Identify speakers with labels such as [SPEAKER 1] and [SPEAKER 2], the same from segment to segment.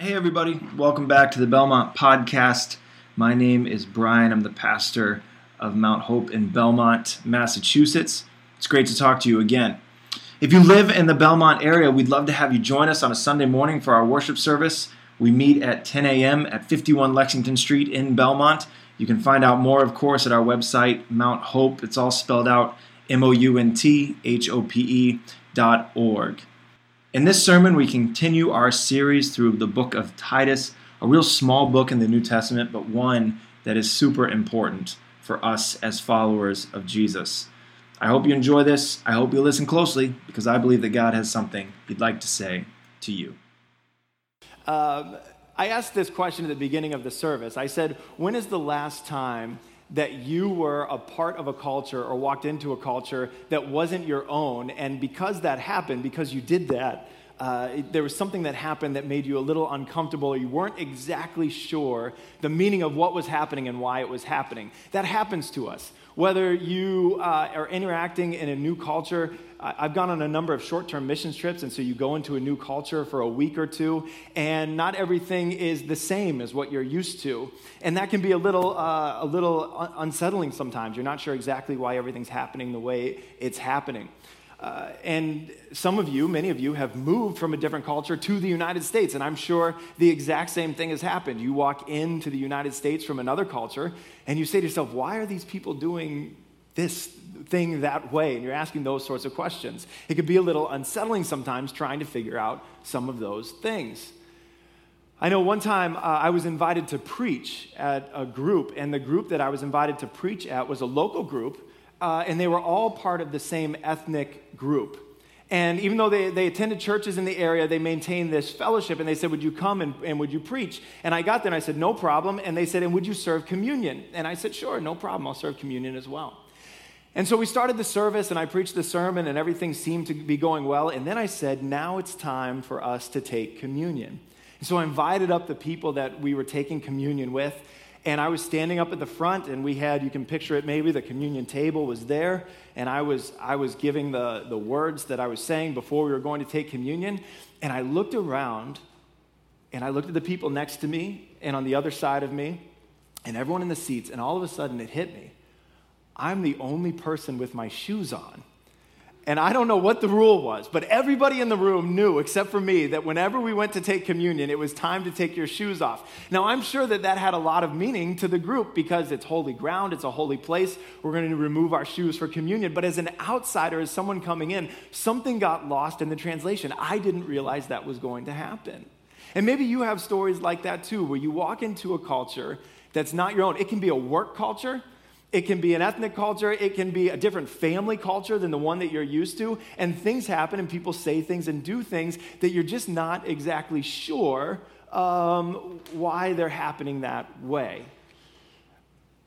[SPEAKER 1] Hey, everybody. Welcome back to the Belmont Podcast. My name is Brian. I'm the pastor of Mount Hope in Belmont, Massachusetts. It's great to talk to you again. If you live in the Belmont area, we'd love to have you join us on a Sunday morning for our worship service. We meet at 10 a.m. at 51 Lexington Street in Belmont. You can find out more, of course, at our website, Mount Hope. It's all spelled out M O U N T H O P E dot org. In this sermon, we continue our series through the book of Titus, a real small book in the New Testament, but one that is super important for us as followers of Jesus. I hope you enjoy this. I hope you listen closely because I believe that God has something He'd like to say to you.
[SPEAKER 2] Um, I asked this question at the beginning of the service. I said, When is the last time that you were a part of a culture or walked into a culture that wasn't your own. And because that happened, because you did that, uh, there was something that happened that made you a little uncomfortable, or you weren't exactly sure the meaning of what was happening and why it was happening. That happens to us. Whether you uh, are interacting in a new culture, I've gone on a number of short term missions trips, and so you go into a new culture for a week or two, and not everything is the same as what you're used to. And that can be a little, uh, a little unsettling sometimes. You're not sure exactly why everything's happening the way it's happening. Uh, and some of you, many of you, have moved from a different culture to the United States. And I'm sure the exact same thing has happened. You walk into the United States from another culture and you say to yourself, why are these people doing this thing that way? And you're asking those sorts of questions. It could be a little unsettling sometimes trying to figure out some of those things. I know one time uh, I was invited to preach at a group, and the group that I was invited to preach at was a local group uh, and they were all part of the same ethnic group. And even though they, they attended churches in the area, they maintained this fellowship. And they said, Would you come and, and would you preach? And I got there and I said, No problem. And they said, And would you serve communion? And I said, Sure, no problem. I'll serve communion as well. And so we started the service and I preached the sermon and everything seemed to be going well. And then I said, Now it's time for us to take communion. And so I invited up the people that we were taking communion with. And I was standing up at the front, and we had, you can picture it maybe, the communion table was there. And I was, I was giving the, the words that I was saying before we were going to take communion. And I looked around, and I looked at the people next to me and on the other side of me, and everyone in the seats. And all of a sudden, it hit me. I'm the only person with my shoes on. And I don't know what the rule was, but everybody in the room knew, except for me, that whenever we went to take communion, it was time to take your shoes off. Now, I'm sure that that had a lot of meaning to the group because it's holy ground, it's a holy place. We're going to remove our shoes for communion. But as an outsider, as someone coming in, something got lost in the translation. I didn't realize that was going to happen. And maybe you have stories like that too, where you walk into a culture that's not your own. It can be a work culture it can be an ethnic culture, it can be a different family culture than the one that you're used to, and things happen and people say things and do things that you're just not exactly sure um, why they're happening that way.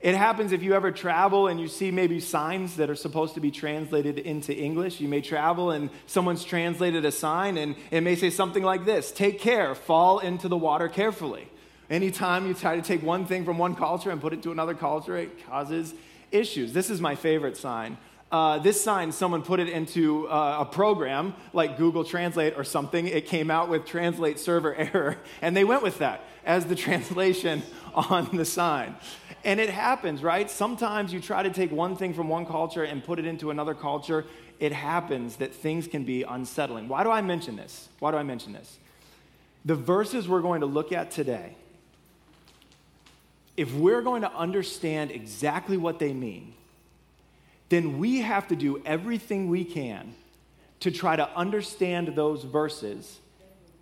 [SPEAKER 2] It happens if you ever travel and you see maybe signs that are supposed to be translated into English. You may travel and someone's translated a sign and it may say something like this Take care, fall into the water carefully. Anytime you try to take one thing from one culture and put it to another culture, it causes issues. This is my favorite sign. Uh, this sign, someone put it into uh, a program like Google Translate or something. It came out with translate server error, and they went with that as the translation on the sign. And it happens, right? Sometimes you try to take one thing from one culture and put it into another culture. It happens that things can be unsettling. Why do I mention this? Why do I mention this? The verses we're going to look at today if we're going to understand exactly what they mean, then we have to do everything we can to try to understand those verses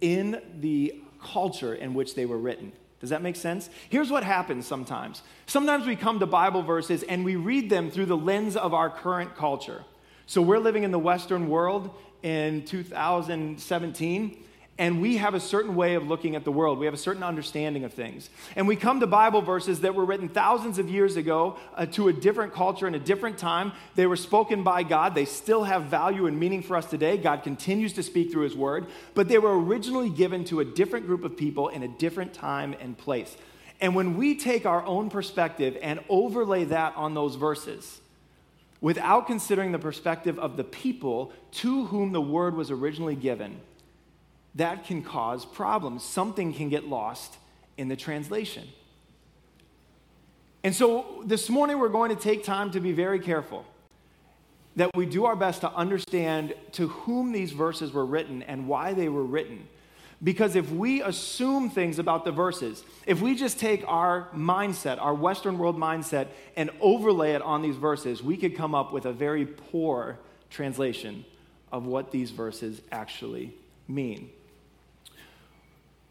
[SPEAKER 2] in the culture in which they were written. Does that make sense? Here's what happens sometimes. Sometimes we come to Bible verses and we read them through the lens of our current culture. So we're living in the Western world in 2017 and we have a certain way of looking at the world. We have a certain understanding of things. And we come to Bible verses that were written thousands of years ago uh, to a different culture in a different time. They were spoken by God. They still have value and meaning for us today. God continues to speak through His Word. But they were originally given to a different group of people in a different time and place. And when we take our own perspective and overlay that on those verses, without considering the perspective of the people to whom the Word was originally given, that can cause problems. Something can get lost in the translation. And so this morning, we're going to take time to be very careful that we do our best to understand to whom these verses were written and why they were written. Because if we assume things about the verses, if we just take our mindset, our Western world mindset, and overlay it on these verses, we could come up with a very poor translation of what these verses actually mean.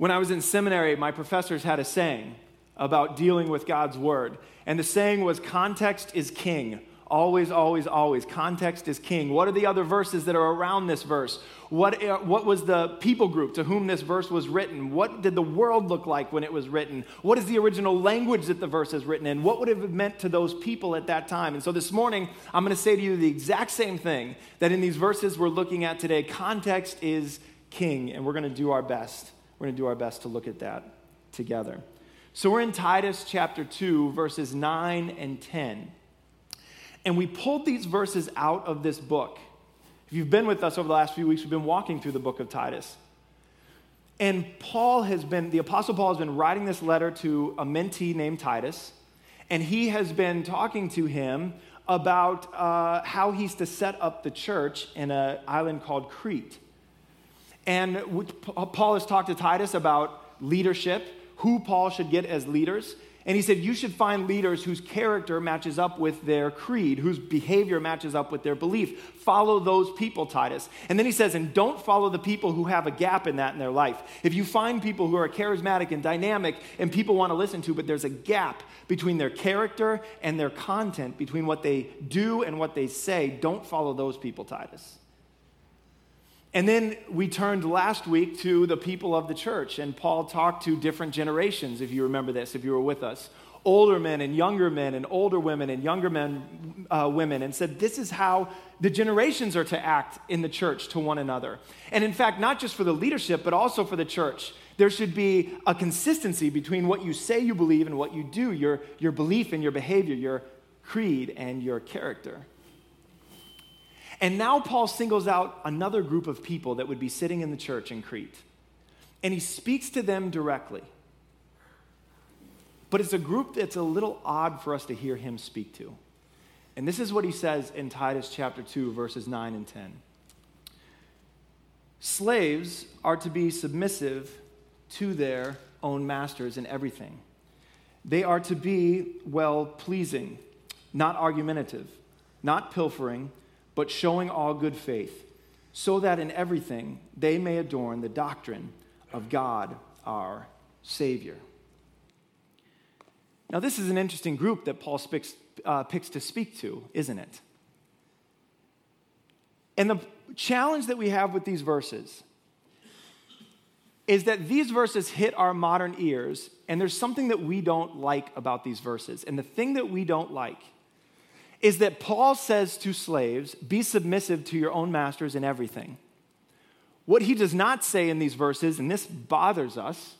[SPEAKER 2] When I was in seminary, my professors had a saying about dealing with God's word. And the saying was, context is king. Always, always, always. Context is king. What are the other verses that are around this verse? What, uh, what was the people group to whom this verse was written? What did the world look like when it was written? What is the original language that the verse is written in? What would it have meant to those people at that time? And so this morning, I'm going to say to you the exact same thing that in these verses we're looking at today. Context is king, and we're going to do our best. We're going to do our best to look at that together. So we're in Titus chapter 2, verses 9 and 10. And we pulled these verses out of this book. If you've been with us over the last few weeks, we've been walking through the book of Titus. And Paul has been, the Apostle Paul has been writing this letter to a mentee named Titus, and he has been talking to him about uh, how he's to set up the church in an island called Crete. And Paul has talked to Titus about leadership who Paul should get as leaders. And he said, You should find leaders whose character matches up with their creed, whose behavior matches up with their belief. Follow those people, Titus. And then he says, And don't follow the people who have a gap in that in their life. If you find people who are charismatic and dynamic and people want to listen to, but there's a gap between their character and their content, between what they do and what they say, don't follow those people, Titus. And then we turned last week to the people of the church, and Paul talked to different generations, if you remember this, if you were with us. Older men and younger men, and older women and younger men, uh, women, and said, This is how the generations are to act in the church to one another. And in fact, not just for the leadership, but also for the church. There should be a consistency between what you say you believe and what you do, your, your belief and your behavior, your creed and your character. And now Paul singles out another group of people that would be sitting in the church in Crete. And he speaks to them directly. But it's a group that's a little odd for us to hear him speak to. And this is what he says in Titus chapter 2, verses 9 and 10. Slaves are to be submissive to their own masters in everything. They are to be well pleasing, not argumentative, not pilfering but showing all good faith, so that in everything they may adorn the doctrine of God our Savior. Now, this is an interesting group that Paul speaks, uh, picks to speak to, isn't it? And the challenge that we have with these verses is that these verses hit our modern ears, and there's something that we don't like about these verses. And the thing that we don't like is that Paul says to slaves, be submissive to your own masters in everything. What he does not say in these verses, and this bothers us,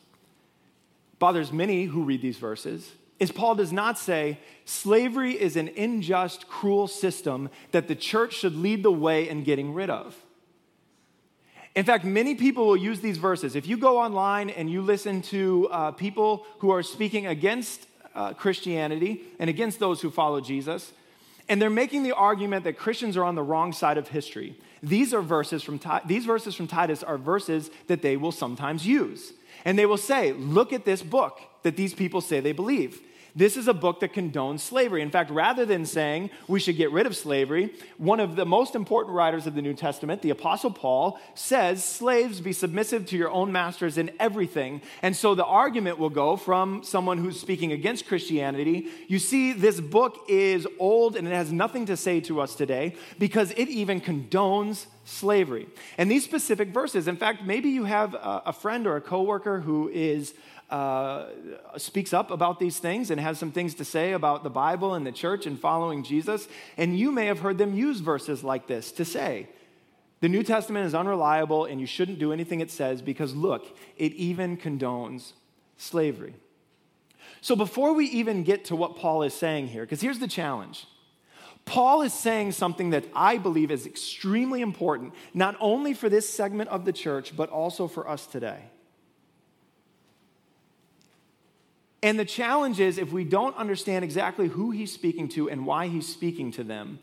[SPEAKER 2] bothers many who read these verses, is Paul does not say slavery is an unjust, cruel system that the church should lead the way in getting rid of. In fact, many people will use these verses. If you go online and you listen to uh, people who are speaking against uh, Christianity and against those who follow Jesus, and they're making the argument that Christians are on the wrong side of history. These are verses from these verses from Titus are verses that they will sometimes use. And they will say, "Look at this book that these people say they believe." This is a book that condones slavery. In fact, rather than saying we should get rid of slavery, one of the most important writers of the New Testament, the Apostle Paul, says, Slaves, be submissive to your own masters in everything. And so the argument will go from someone who's speaking against Christianity. You see, this book is old and it has nothing to say to us today because it even condones slavery. And these specific verses, in fact, maybe you have a friend or a coworker who is uh, speaks up about these things and has some things to say about the Bible and the church and following Jesus. And you may have heard them use verses like this to say, the New Testament is unreliable and you shouldn't do anything it says because look, it even condones slavery. So before we even get to what Paul is saying here, because here's the challenge Paul is saying something that I believe is extremely important, not only for this segment of the church, but also for us today. And the challenge is if we don't understand exactly who he's speaking to and why he's speaking to them,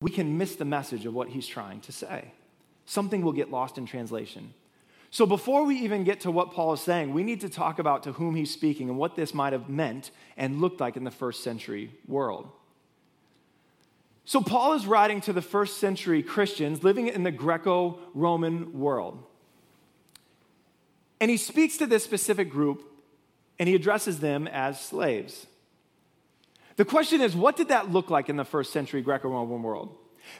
[SPEAKER 2] we can miss the message of what he's trying to say. Something will get lost in translation. So, before we even get to what Paul is saying, we need to talk about to whom he's speaking and what this might have meant and looked like in the first century world. So, Paul is writing to the first century Christians living in the Greco Roman world. And he speaks to this specific group and he addresses them as slaves. The question is, what did that look like in the first century Greco Roman world?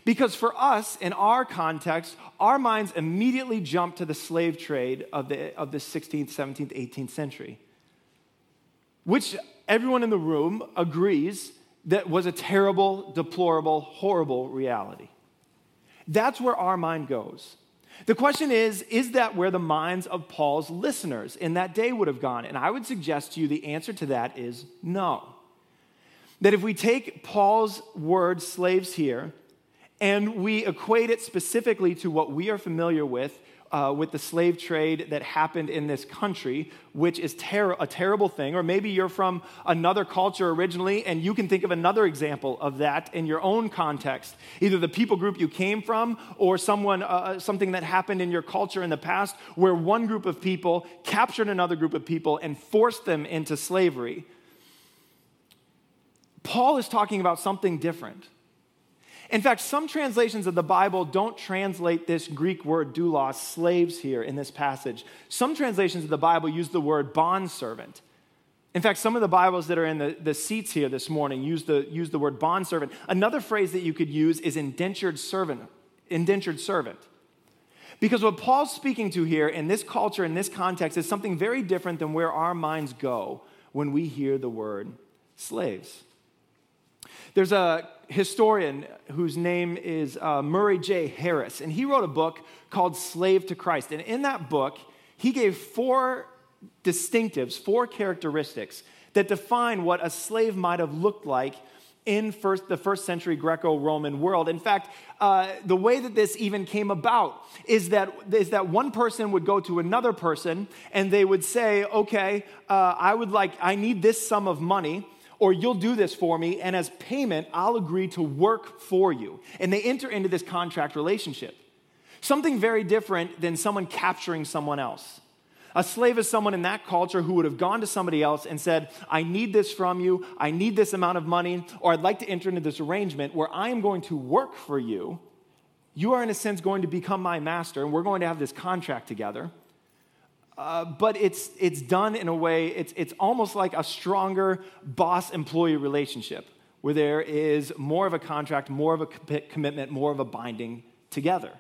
[SPEAKER 2] Because for us, in our context, our minds immediately jump to the slave trade of the, of the 16th, 17th, 18th century, which everyone in the room agrees that was a terrible, deplorable, horrible reality. That's where our mind goes. The question is Is that where the minds of Paul's listeners in that day would have gone? And I would suggest to you the answer to that is no. That if we take Paul's word, slaves here, and we equate it specifically to what we are familiar with uh, with the slave trade that happened in this country, which is ter- a terrible thing. Or maybe you're from another culture originally, and you can think of another example of that in your own context. Either the people group you came from, or someone, uh, uh something that happened in your culture in the past, where one group of people captured another group of people and forced them into slavery. Paul is talking about something different. In fact, some translations of the Bible don't translate this Greek word doulos, slaves, here in this passage. Some translations of the Bible use the word bondservant. In fact, some of the Bibles that are in the, the seats here this morning use the, use the word bondservant. Another phrase that you could use is indentured servant. Indentured servant. Because what Paul's speaking to here in this culture, in this context, is something very different than where our minds go when we hear the word slaves. There's a historian whose name is uh, Murray J. Harris, and he wrote a book called Slave to Christ. And in that book, he gave four distinctives, four characteristics that define what a slave might have looked like in first, the first century Greco Roman world. In fact, uh, the way that this even came about is that, is that one person would go to another person and they would say, Okay, uh, I would like, I need this sum of money or you'll do this for me, and as payment, I'll agree to work for you. And they enter into this contract relationship. Something very different than someone capturing someone else. A slave is someone in that culture who would have gone to somebody else and said, I need this from you, I need this amount of money, or I'd like to enter into this arrangement where I am going to work for you. You are, in a sense, going to become my master, and we're going to have this contract together. Uh, but it's, it's done in a way, it's, it's almost like a stronger boss employee relationship where there is more of a contract, more of a commitment, more of a binding together.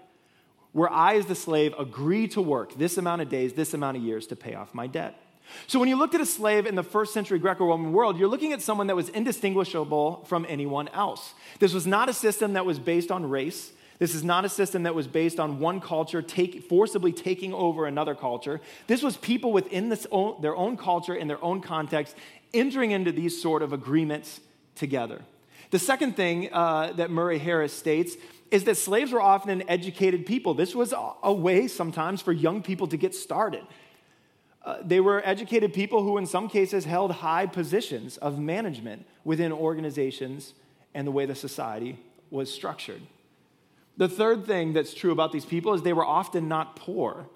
[SPEAKER 2] Where I, as the slave, agree to work this amount of days, this amount of years to pay off my debt. So, when you looked at a slave in the first century Greco Roman world, you're looking at someone that was indistinguishable from anyone else. This was not a system that was based on race. This is not a system that was based on one culture take, forcibly taking over another culture. This was people within own, their own culture, in their own context, entering into these sort of agreements together. The second thing uh, that Murray Harris states is that slaves were often an educated people. This was a way sometimes for young people to get started. Uh, they were educated people who, in some cases, held high positions of management within organizations and the way the society was structured. The third thing that's true about these people is they were often not poor.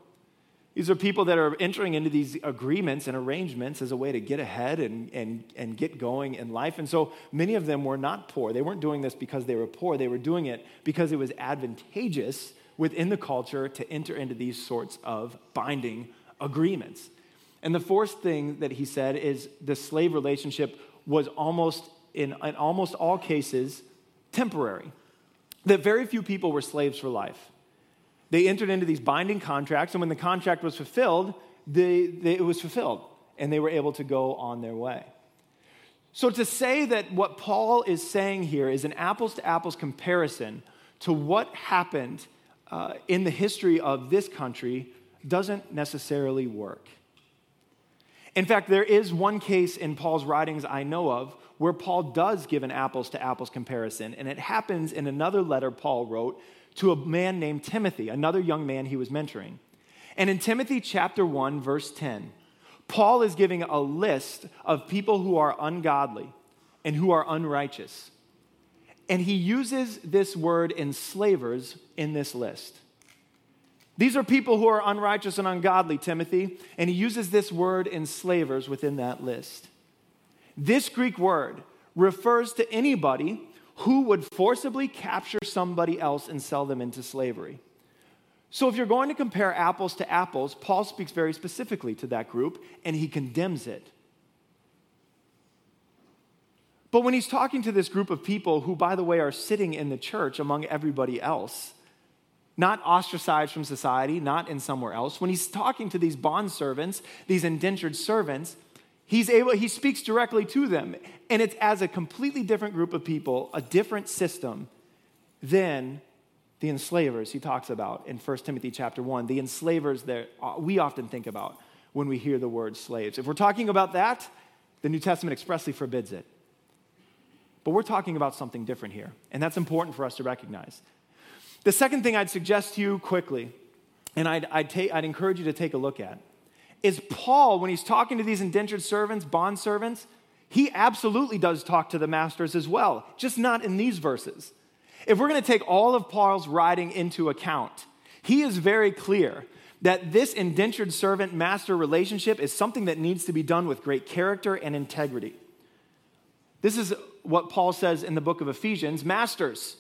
[SPEAKER 2] These are people that are entering into these agreements and arrangements as a way to get ahead and, and, and get going in life. And so many of them were not poor. They weren't doing this because they were poor, they were doing it because it was advantageous within the culture to enter into these sorts of binding agreements. And the fourth thing that he said is the slave relationship was almost, in, in almost all cases, temporary that very few people were slaves for life. They entered into these binding contracts, and when the contract was fulfilled, they, they, it was fulfilled, and they were able to go on their way. So, to say that what Paul is saying here is an apples to apples comparison to what happened uh, in the history of this country doesn't necessarily work. In fact, there is one case in Paul's writings I know of where Paul does give an apples to apples comparison, and it happens in another letter Paul wrote to a man named Timothy, another young man he was mentoring. And in Timothy chapter 1, verse 10, Paul is giving a list of people who are ungodly and who are unrighteous. And he uses this word enslavers in this list. These are people who are unrighteous and ungodly, Timothy, and he uses this word enslavers within that list. This Greek word refers to anybody who would forcibly capture somebody else and sell them into slavery. So, if you're going to compare apples to apples, Paul speaks very specifically to that group and he condemns it. But when he's talking to this group of people who, by the way, are sitting in the church among everybody else, not ostracized from society, not in somewhere else, when he's talking to these bond servants, these indentured servants, he's able, he speaks directly to them. And it's as a completely different group of people, a different system than the enslavers he talks about in 1 Timothy chapter 1, the enslavers that we often think about when we hear the word slaves. If we're talking about that, the New Testament expressly forbids it. But we're talking about something different here, and that's important for us to recognize. The second thing I'd suggest to you quickly, and I'd, I'd, take, I'd encourage you to take a look at, is Paul, when he's talking to these indentured servants, bond servants, he absolutely does talk to the masters as well, just not in these verses. If we're going to take all of Paul's writing into account, he is very clear that this indentured servant master relationship is something that needs to be done with great character and integrity. This is what Paul says in the book of Ephesians Masters,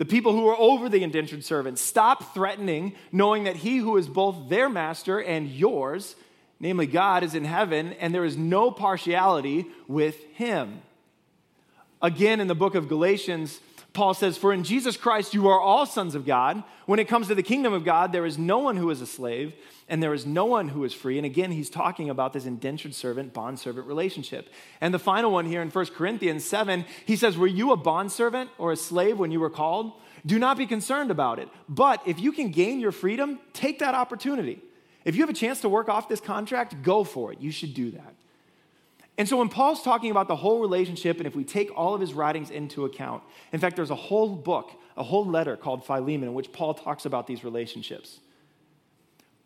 [SPEAKER 2] the people who are over the indentured servants, stop threatening, knowing that he who is both their master and yours, namely God, is in heaven, and there is no partiality with him. Again, in the book of Galatians, Paul says, For in Jesus Christ you are all sons of God. When it comes to the kingdom of God, there is no one who is a slave, and there is no one who is free. And again, he's talking about this indentured servant, bond servant relationship. And the final one here in 1 Corinthians 7, he says, Were you a bond servant or a slave when you were called? Do not be concerned about it. But if you can gain your freedom, take that opportunity. If you have a chance to work off this contract, go for it. You should do that. And so when Paul's talking about the whole relationship, and if we take all of his writings into account, in fact, there's a whole book, a whole letter called Philemon, in which Paul talks about these relationships.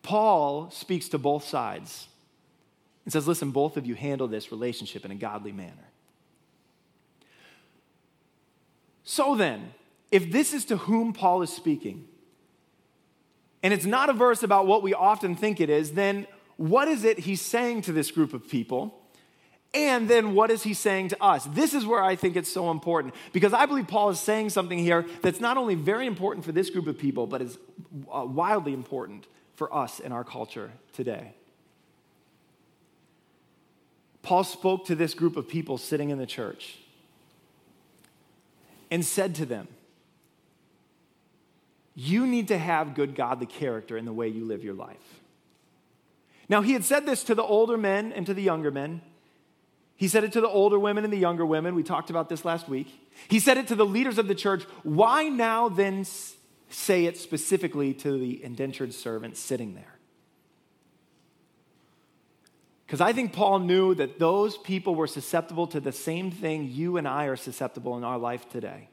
[SPEAKER 2] Paul speaks to both sides and says, Listen, both of you handle this relationship in a godly manner. So then, if this is to whom Paul is speaking, and it's not a verse about what we often think it is, then what is it he's saying to this group of people? And then what is he saying to us? This is where I think it's so important because I believe Paul is saying something here that's not only very important for this group of people, but is uh, wildly important for us in our culture today. Paul spoke to this group of people sitting in the church and said to them, You need to have good godly character in the way you live your life. Now, he had said this to the older men and to the younger men. He said it to the older women and the younger women. We talked about this last week. He said it to the leaders of the church. Why now then say it specifically to the indentured servant sitting there? Because I think Paul knew that those people were susceptible to the same thing you and I are susceptible in our life today.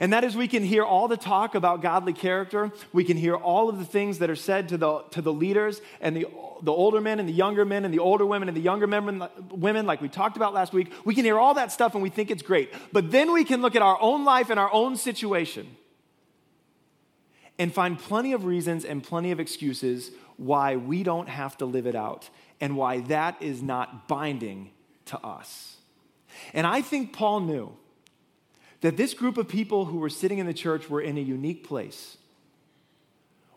[SPEAKER 2] And that is, we can hear all the talk about godly character. We can hear all of the things that are said to the, to the leaders and the, the older men and the younger men and the older women and the younger men, women, like we talked about last week. We can hear all that stuff and we think it's great. But then we can look at our own life and our own situation and find plenty of reasons and plenty of excuses why we don't have to live it out and why that is not binding to us. And I think Paul knew that this group of people who were sitting in the church were in a unique place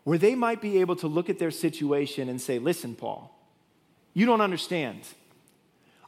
[SPEAKER 2] where they might be able to look at their situation and say, Listen, Paul, you don't understand.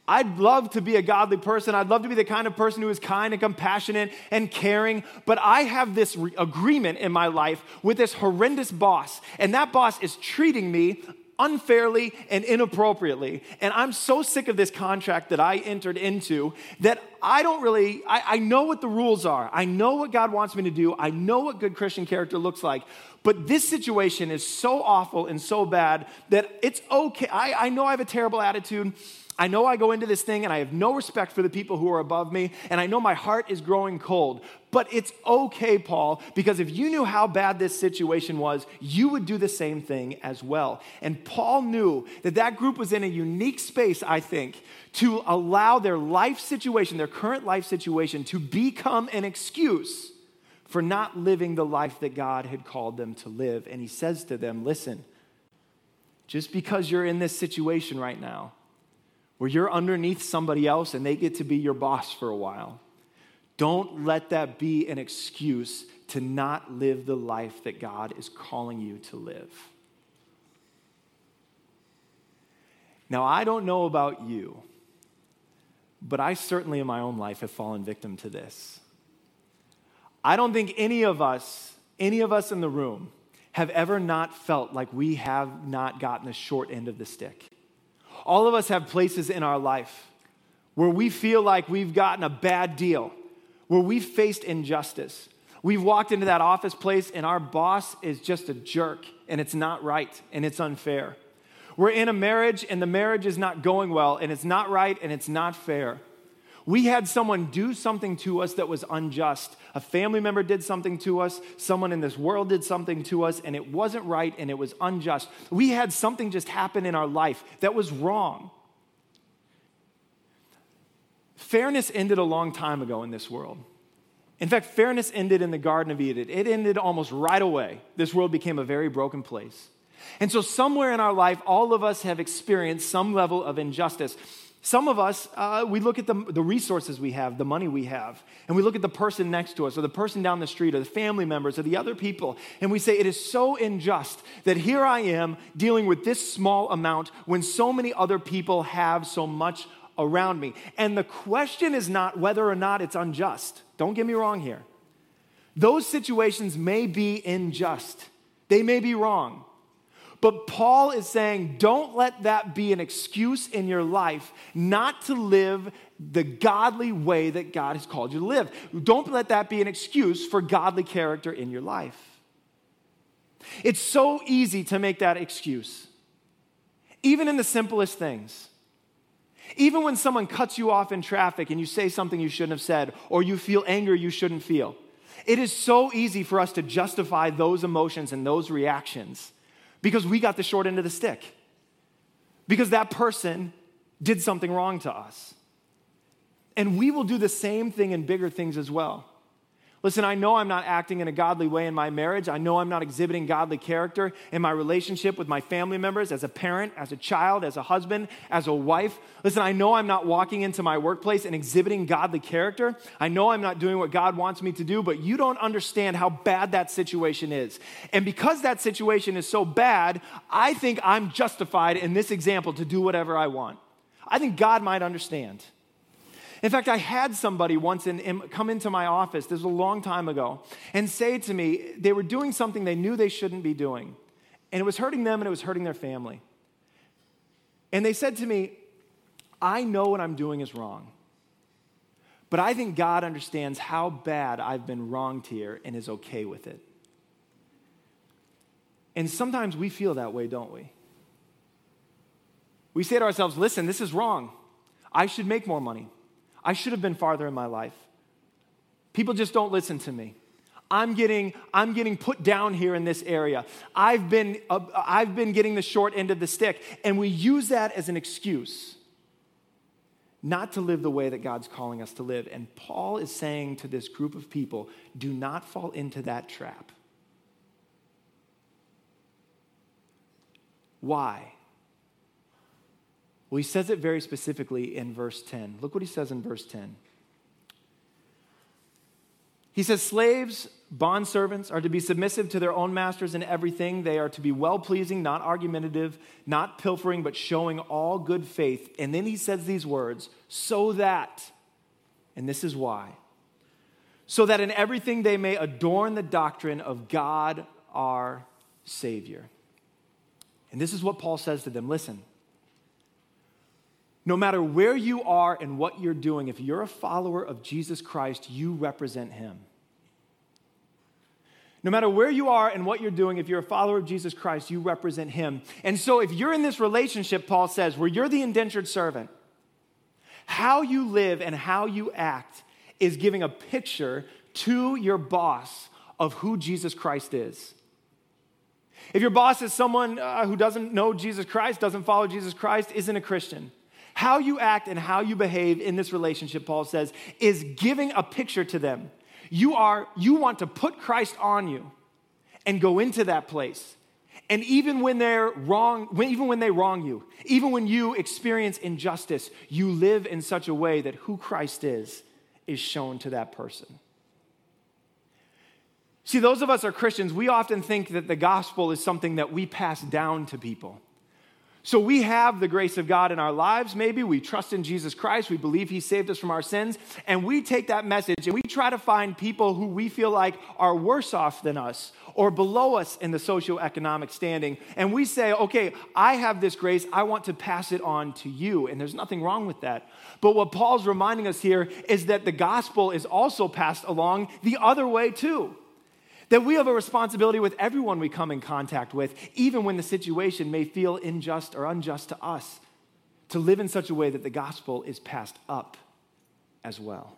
[SPEAKER 2] I'd love to be a godly person. I'd love to be the kind of person who is kind and compassionate and caring, but I have this re- agreement in my life with this horrendous boss, and that boss is treating me unfairly and inappropriately. And I'm so sick of this contract that I entered into that I don't really, I, I know what the rules are. I know what God wants me to do. I know what good Christian character looks like. But this situation is so awful and so bad that it's okay. I, I know I have a terrible attitude. I know I go into this thing and I have no respect for the people who are above me, and I know my heart is growing cold. But it's okay, Paul, because if you knew how bad this situation was, you would do the same thing as well. And Paul knew that that group was in a unique space, I think, to allow their life situation, their current life situation, to become an excuse for not living the life that God had called them to live. And he says to them, Listen, just because you're in this situation right now, where you're underneath somebody else and they get to be your boss for a while, don't let that be an excuse to not live the life that God is calling you to live. Now, I don't know about you, but I certainly in my own life have fallen victim to this. I don't think any of us, any of us in the room, have ever not felt like we have not gotten the short end of the stick. All of us have places in our life where we feel like we've gotten a bad deal, where we've faced injustice. We've walked into that office place and our boss is just a jerk and it's not right and it's unfair. We're in a marriage and the marriage is not going well and it's not right and it's not fair. We had someone do something to us that was unjust. A family member did something to us. Someone in this world did something to us, and it wasn't right and it was unjust. We had something just happen in our life that was wrong. Fairness ended a long time ago in this world. In fact, fairness ended in the Garden of Eden. It ended almost right away. This world became a very broken place. And so, somewhere in our life, all of us have experienced some level of injustice. Some of us, uh, we look at the, the resources we have, the money we have, and we look at the person next to us, or the person down the street, or the family members, or the other people, and we say, It is so unjust that here I am dealing with this small amount when so many other people have so much around me. And the question is not whether or not it's unjust. Don't get me wrong here. Those situations may be unjust, they may be wrong. But Paul is saying, don't let that be an excuse in your life not to live the godly way that God has called you to live. Don't let that be an excuse for godly character in your life. It's so easy to make that excuse, even in the simplest things. Even when someone cuts you off in traffic and you say something you shouldn't have said, or you feel anger you shouldn't feel, it is so easy for us to justify those emotions and those reactions because we got the short end of the stick. Because that person did something wrong to us. And we will do the same thing in bigger things as well. Listen, I know I'm not acting in a godly way in my marriage. I know I'm not exhibiting godly character in my relationship with my family members as a parent, as a child, as a husband, as a wife. Listen, I know I'm not walking into my workplace and exhibiting godly character. I know I'm not doing what God wants me to do, but you don't understand how bad that situation is. And because that situation is so bad, I think I'm justified in this example to do whatever I want. I think God might understand. In fact, I had somebody once in, in, come into my office, this was a long time ago, and say to me they were doing something they knew they shouldn't be doing. And it was hurting them and it was hurting their family. And they said to me, I know what I'm doing is wrong. But I think God understands how bad I've been wronged here and is okay with it. And sometimes we feel that way, don't we? We say to ourselves, listen, this is wrong. I should make more money. I should have been farther in my life. People just don't listen to me. I'm getting, I'm getting put down here in this area. I've been, uh, I've been getting the short end of the stick. And we use that as an excuse not to live the way that God's calling us to live. And Paul is saying to this group of people do not fall into that trap. Why? Well, he says it very specifically in verse 10. Look what he says in verse 10. He says, Slaves, bondservants are to be submissive to their own masters in everything. They are to be well pleasing, not argumentative, not pilfering, but showing all good faith. And then he says these words, so that, and this is why, so that in everything they may adorn the doctrine of God our Savior. And this is what Paul says to them listen, No matter where you are and what you're doing, if you're a follower of Jesus Christ, you represent him. No matter where you are and what you're doing, if you're a follower of Jesus Christ, you represent him. And so, if you're in this relationship, Paul says, where you're the indentured servant, how you live and how you act is giving a picture to your boss of who Jesus Christ is. If your boss is someone uh, who doesn't know Jesus Christ, doesn't follow Jesus Christ, isn't a Christian, how you act and how you behave in this relationship, Paul says, is giving a picture to them. You are you want to put Christ on you and go into that place. And even when they're wrong, even when they wrong you, even when you experience injustice, you live in such a way that who Christ is is shown to that person. See, those of us are Christians, we often think that the gospel is something that we pass down to people. So we have the grace of God in our lives, maybe. We trust in Jesus Christ. We believe He saved us from our sins. And we take that message and we try to find people who we feel like are worse off than us or below us in the socioeconomic standing. And we say, okay, I have this grace. I want to pass it on to you. And there's nothing wrong with that. But what Paul's reminding us here is that the gospel is also passed along the other way, too. That we have a responsibility with everyone we come in contact with, even when the situation may feel unjust or unjust to us, to live in such a way that the gospel is passed up as well.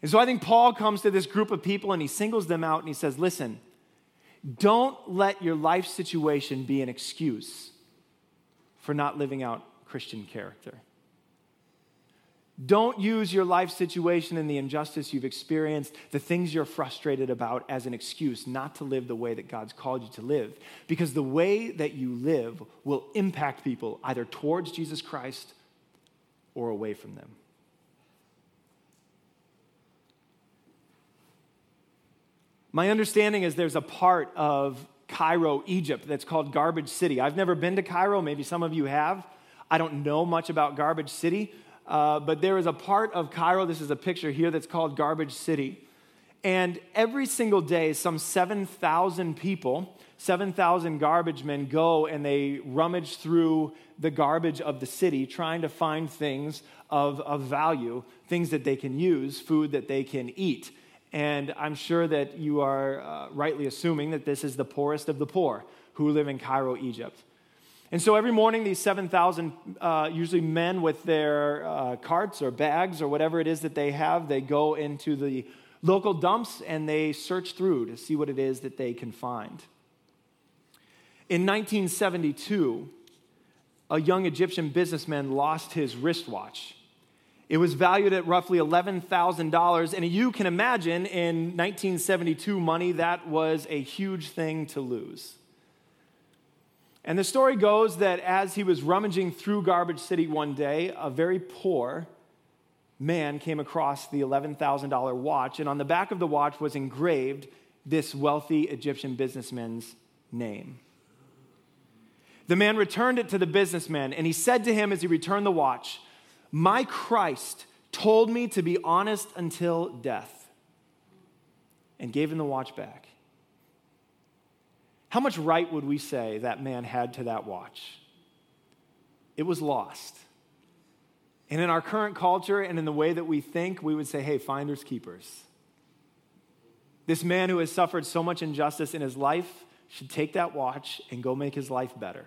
[SPEAKER 2] And so I think Paul comes to this group of people and he singles them out and he says, Listen, don't let your life situation be an excuse for not living out Christian character. Don't use your life situation and the injustice you've experienced, the things you're frustrated about, as an excuse not to live the way that God's called you to live. Because the way that you live will impact people either towards Jesus Christ or away from them. My understanding is there's a part of Cairo, Egypt, that's called Garbage City. I've never been to Cairo, maybe some of you have. I don't know much about Garbage City, uh, but there is a part of Cairo, this is a picture here, that's called Garbage City. And every single day, some 7,000 people, 7,000 garbage men go and they rummage through the garbage of the city trying to find things of, of value, things that they can use, food that they can eat. And I'm sure that you are uh, rightly assuming that this is the poorest of the poor who live in Cairo, Egypt. And so every morning, these 7,000, uh, usually men with their uh, carts or bags or whatever it is that they have, they go into the local dumps and they search through to see what it is that they can find. In 1972, a young Egyptian businessman lost his wristwatch. It was valued at roughly $11,000, and you can imagine in 1972 money, that was a huge thing to lose. And the story goes that as he was rummaging through Garbage City one day, a very poor man came across the $11,000 watch, and on the back of the watch was engraved this wealthy Egyptian businessman's name. The man returned it to the businessman, and he said to him as he returned the watch, My Christ told me to be honest until death, and gave him the watch back. How much right would we say that man had to that watch? It was lost. And in our current culture and in the way that we think, we would say, hey, finders, keepers. This man who has suffered so much injustice in his life should take that watch and go make his life better.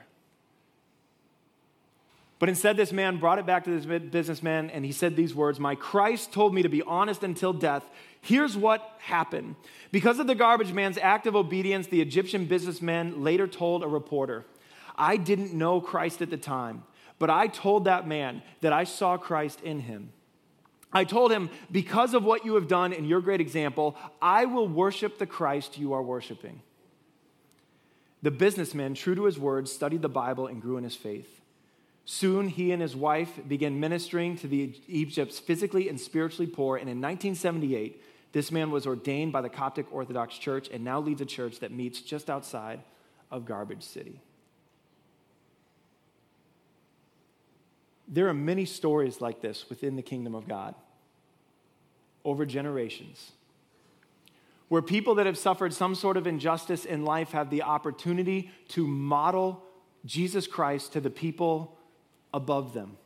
[SPEAKER 2] But instead, this man brought it back to this businessman and he said these words My Christ told me to be honest until death. Here's what happened. Because of the garbage man's act of obedience, the Egyptian businessman later told a reporter, I didn't know Christ at the time, but I told that man that I saw Christ in him. I told him, Because of what you have done in your great example, I will worship the Christ you are worshiping. The businessman, true to his words, studied the Bible and grew in his faith. Soon he and his wife began ministering to the Egypt's physically and spiritually poor, and in 1978, this man was ordained by the Coptic Orthodox Church and now leads a church that meets just outside of Garbage City. There are many stories like this within the kingdom of God over generations where people that have suffered some sort of injustice in life have the opportunity to model Jesus Christ to the people above them,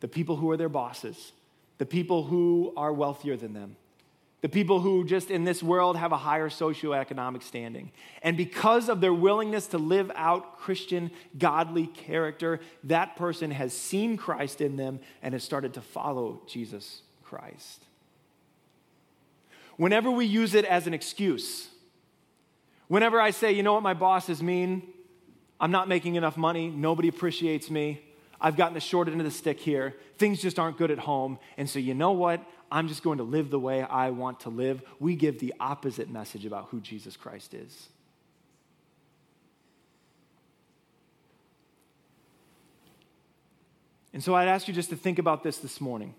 [SPEAKER 2] the people who are their bosses, the people who are wealthier than them, the people who just in this world have a higher socioeconomic standing. And because of their willingness to live out Christian, godly character, that person has seen Christ in them and has started to follow Jesus Christ. Whenever we use it as an excuse, whenever I say, you know what my boss is mean, I'm not making enough money, nobody appreciates me, I've gotten the short end of the stick here, things just aren't good at home, and so you know what? I'm just going to live the way I want to live. We give the opposite message about who Jesus Christ is. And so I'd ask you just to think about this this morning.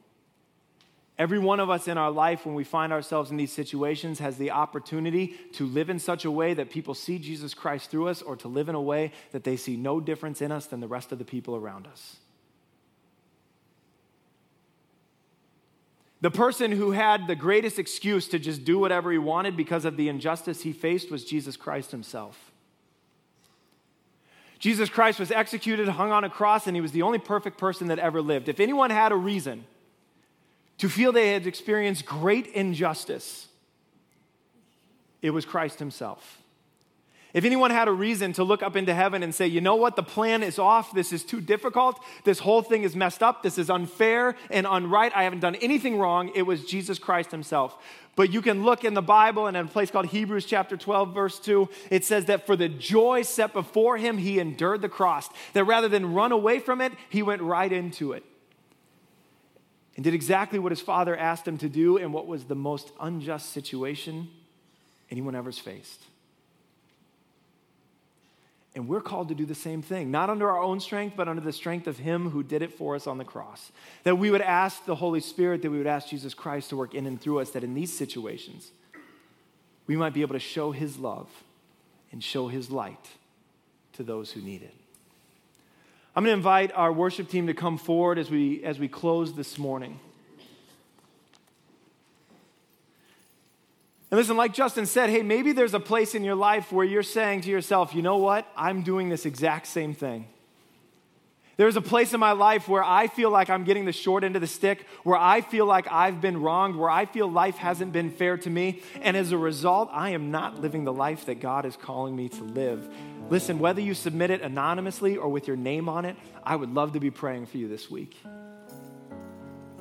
[SPEAKER 2] Every one of us in our life, when we find ourselves in these situations, has the opportunity to live in such a way that people see Jesus Christ through us, or to live in a way that they see no difference in us than the rest of the people around us. The person who had the greatest excuse to just do whatever he wanted because of the injustice he faced was Jesus Christ himself. Jesus Christ was executed, hung on a cross, and he was the only perfect person that ever lived. If anyone had a reason to feel they had experienced great injustice, it was Christ himself. If anyone had a reason to look up into heaven and say, you know what, the plan is off, this is too difficult, this whole thing is messed up, this is unfair and unright, I haven't done anything wrong, it was Jesus Christ himself. But you can look in the Bible and in a place called Hebrews chapter 12, verse 2, it says that for the joy set before him, he endured the cross. That rather than run away from it, he went right into it and did exactly what his father asked him to do in what was the most unjust situation anyone ever's faced. And we're called to do the same thing, not under our own strength, but under the strength of Him who did it for us on the cross. That we would ask the Holy Spirit, that we would ask Jesus Christ to work in and through us, that in these situations, we might be able to show His love and show His light to those who need it. I'm going to invite our worship team to come forward as we, as we close this morning. And listen, like Justin said, hey, maybe there's a place in your life where you're saying to yourself, you know what? I'm doing this exact same thing. There's a place in my life where I feel like I'm getting the short end of the stick, where I feel like I've been wronged, where I feel life hasn't been fair to me. And as a result, I am not living the life that God is calling me to live. Listen, whether you submit it anonymously or with your name on it, I would love to be praying for you this week.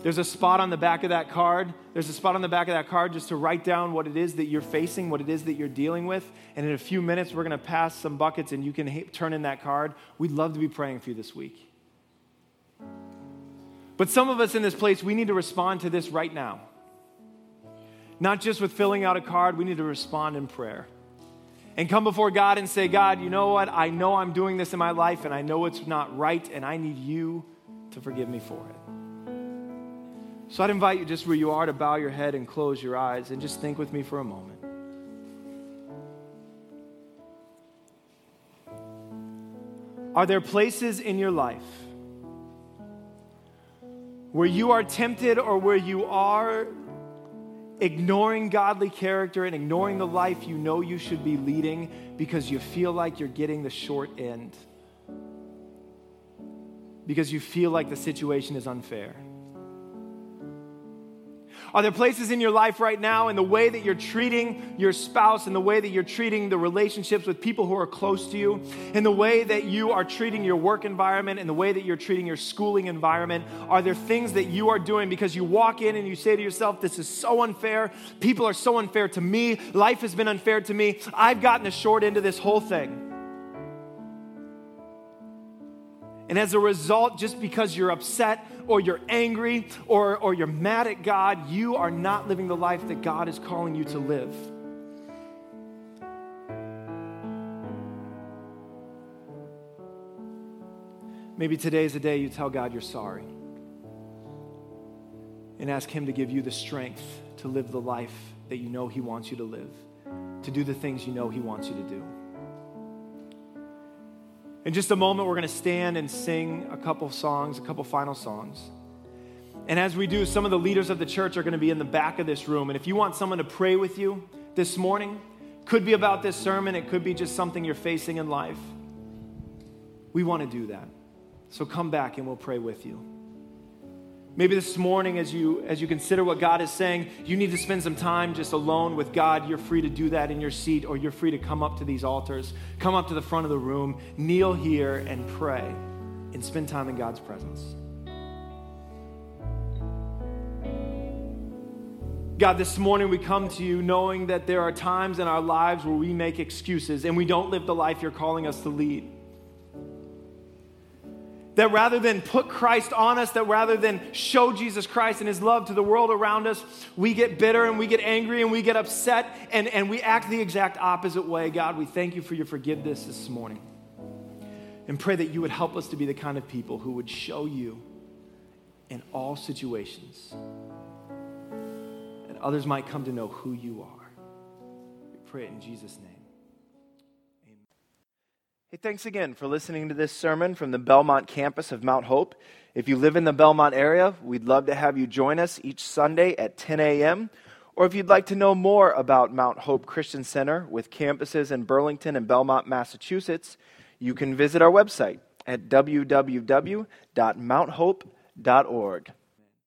[SPEAKER 2] There's a spot on the back of that card. There's a spot on the back of that card just to write down what it is that you're facing, what it is that you're dealing with. And in a few minutes, we're going to pass some buckets and you can ha- turn in that card. We'd love to be praying for you this week. But some of us in this place, we need to respond to this right now. Not just with filling out a card, we need to respond in prayer. And come before God and say, God, you know what? I know I'm doing this in my life and I know it's not right and I need you to forgive me for it. So I'd invite you just where you are to bow your head and close your eyes and just think with me for a moment. Are there places in your life where you are tempted or where you are ignoring godly character and ignoring the life you know you should be leading because you feel like you're getting the short end? Because you feel like the situation is unfair? Are there places in your life right now in the way that you're treating your spouse, in the way that you're treating the relationships with people who are close to you, in the way that you are treating your work environment, in the way that you're treating your schooling environment? Are there things that you are doing because you walk in and you say to yourself, This is so unfair. People are so unfair to me. Life has been unfair to me. I've gotten the short end of this whole thing. And as a result, just because you're upset or you're angry or, or you're mad at God, you are not living the life that God is calling you to live. Maybe today is the day you tell God you're sorry and ask Him to give you the strength to live the life that you know He wants you to live, to do the things you know He wants you to do. In just a moment, we're going to stand and sing a couple songs, a couple final songs. And as we do, some of the leaders of the church are going to be in the back of this room. And if you want someone to pray with you this morning, could be about this sermon, it could be just something you're facing in life. We want to do that. So come back and we'll pray with you. Maybe this morning, as you, as you consider what God is saying, you need to spend some time just alone with God. You're free to do that in your seat, or you're free to come up to these altars, come up to the front of the room, kneel here, and pray, and spend time in God's presence. God, this morning we come to you knowing that there are times in our lives where we make excuses and we don't live the life you're calling us to lead. That rather than put Christ on us, that rather than show Jesus Christ and his love to the world around us, we get bitter and we get angry and we get upset and, and we act the exact opposite way. God, we thank you for your forgiveness this morning. And pray that you would help us to be the kind of people who would show you in all situations. And others might come to know who you are. We pray it in Jesus' name. Hey, thanks again for listening to this sermon from the Belmont campus of Mount Hope. If you live in the Belmont area, we'd love to have you join us each Sunday at 10 a.m. Or if you'd like to know more about Mount Hope Christian Center with campuses in Burlington and Belmont, Massachusetts, you can visit our website at www.mounthope.org.